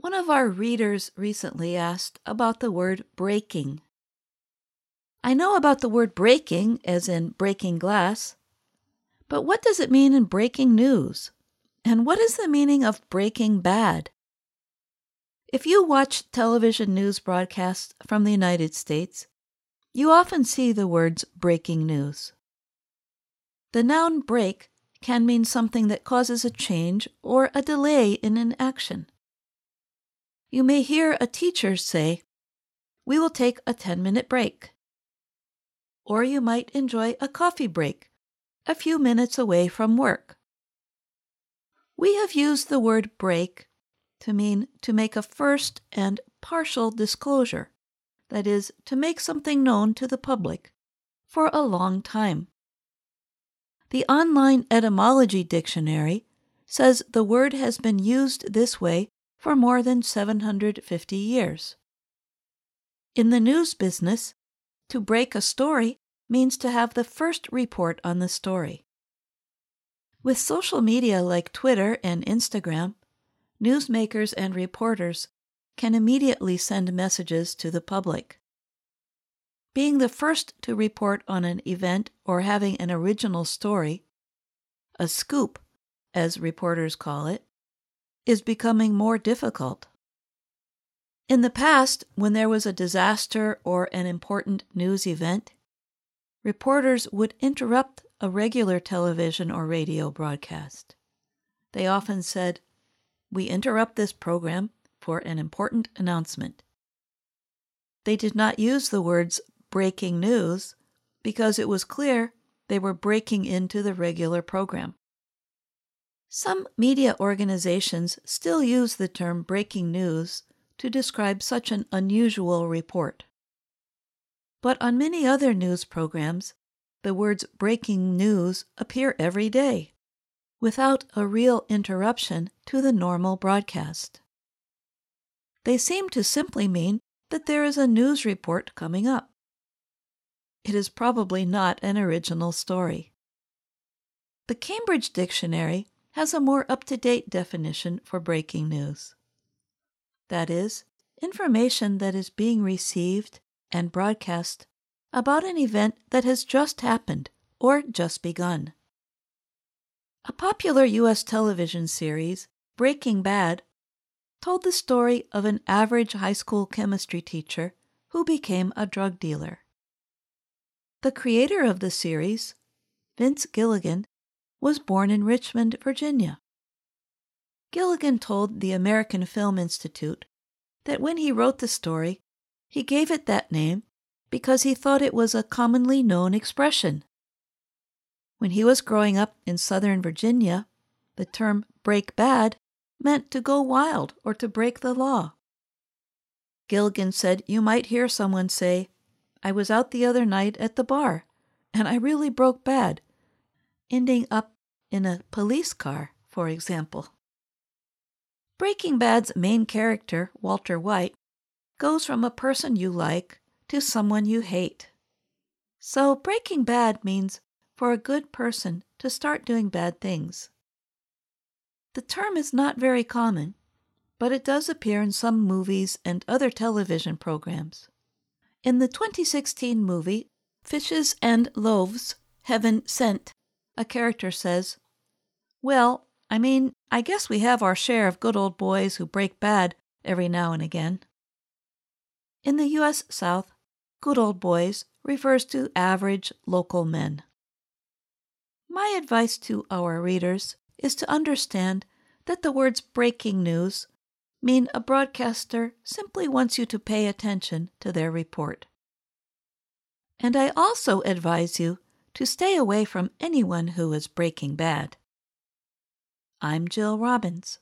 One of our readers recently asked about the word breaking. I know about the word breaking, as in breaking glass, but what does it mean in breaking news? And what is the meaning of breaking bad? If you watch television news broadcasts from the United States, you often see the words breaking news. The noun break can mean something that causes a change or a delay in an action. You may hear a teacher say, We will take a 10 minute break. Or you might enjoy a coffee break, a few minutes away from work. We have used the word break to mean to make a first and partial disclosure, that is, to make something known to the public, for a long time. The online etymology dictionary says the word has been used this way for more than 750 years. In the news business, to break a story means to have the first report on the story. With social media like Twitter and Instagram, newsmakers and reporters can immediately send messages to the public. Being the first to report on an event or having an original story, a scoop, as reporters call it, is becoming more difficult. In the past, when there was a disaster or an important news event, reporters would interrupt a regular television or radio broadcast. They often said, We interrupt this program for an important announcement. They did not use the words breaking news because it was clear they were breaking into the regular program. Some media organizations still use the term breaking news to describe such an unusual report. But on many other news programs, the words breaking news appear every day, without a real interruption to the normal broadcast. They seem to simply mean that there is a news report coming up. It is probably not an original story. The Cambridge Dictionary has a more up to date definition for breaking news. That is, information that is being received and broadcast about an event that has just happened or just begun. A popular U.S. television series, Breaking Bad, told the story of an average high school chemistry teacher who became a drug dealer. The creator of the series, Vince Gilligan, was born in Richmond, Virginia. Gilligan told the American Film Institute that when he wrote the story, he gave it that name because he thought it was a commonly known expression. When he was growing up in Southern Virginia, the term break bad meant to go wild or to break the law. Gilligan said you might hear someone say, I was out the other night at the bar, and I really broke bad, ending up in a police car, for example. Breaking Bad's main character, Walter White, goes from a person you like to someone you hate. So, Breaking Bad means for a good person to start doing bad things. The term is not very common, but it does appear in some movies and other television programs. In the 2016 movie Fishes and Loaves Heaven Sent, a character says, Well, I mean, I guess we have our share of good old boys who break bad every now and again. In the U.S. South, good old boys refers to average local men. My advice to our readers is to understand that the words breaking news mean a broadcaster simply wants you to pay attention to their report. And I also advise you to stay away from anyone who is breaking bad. I'm Jill Robbins.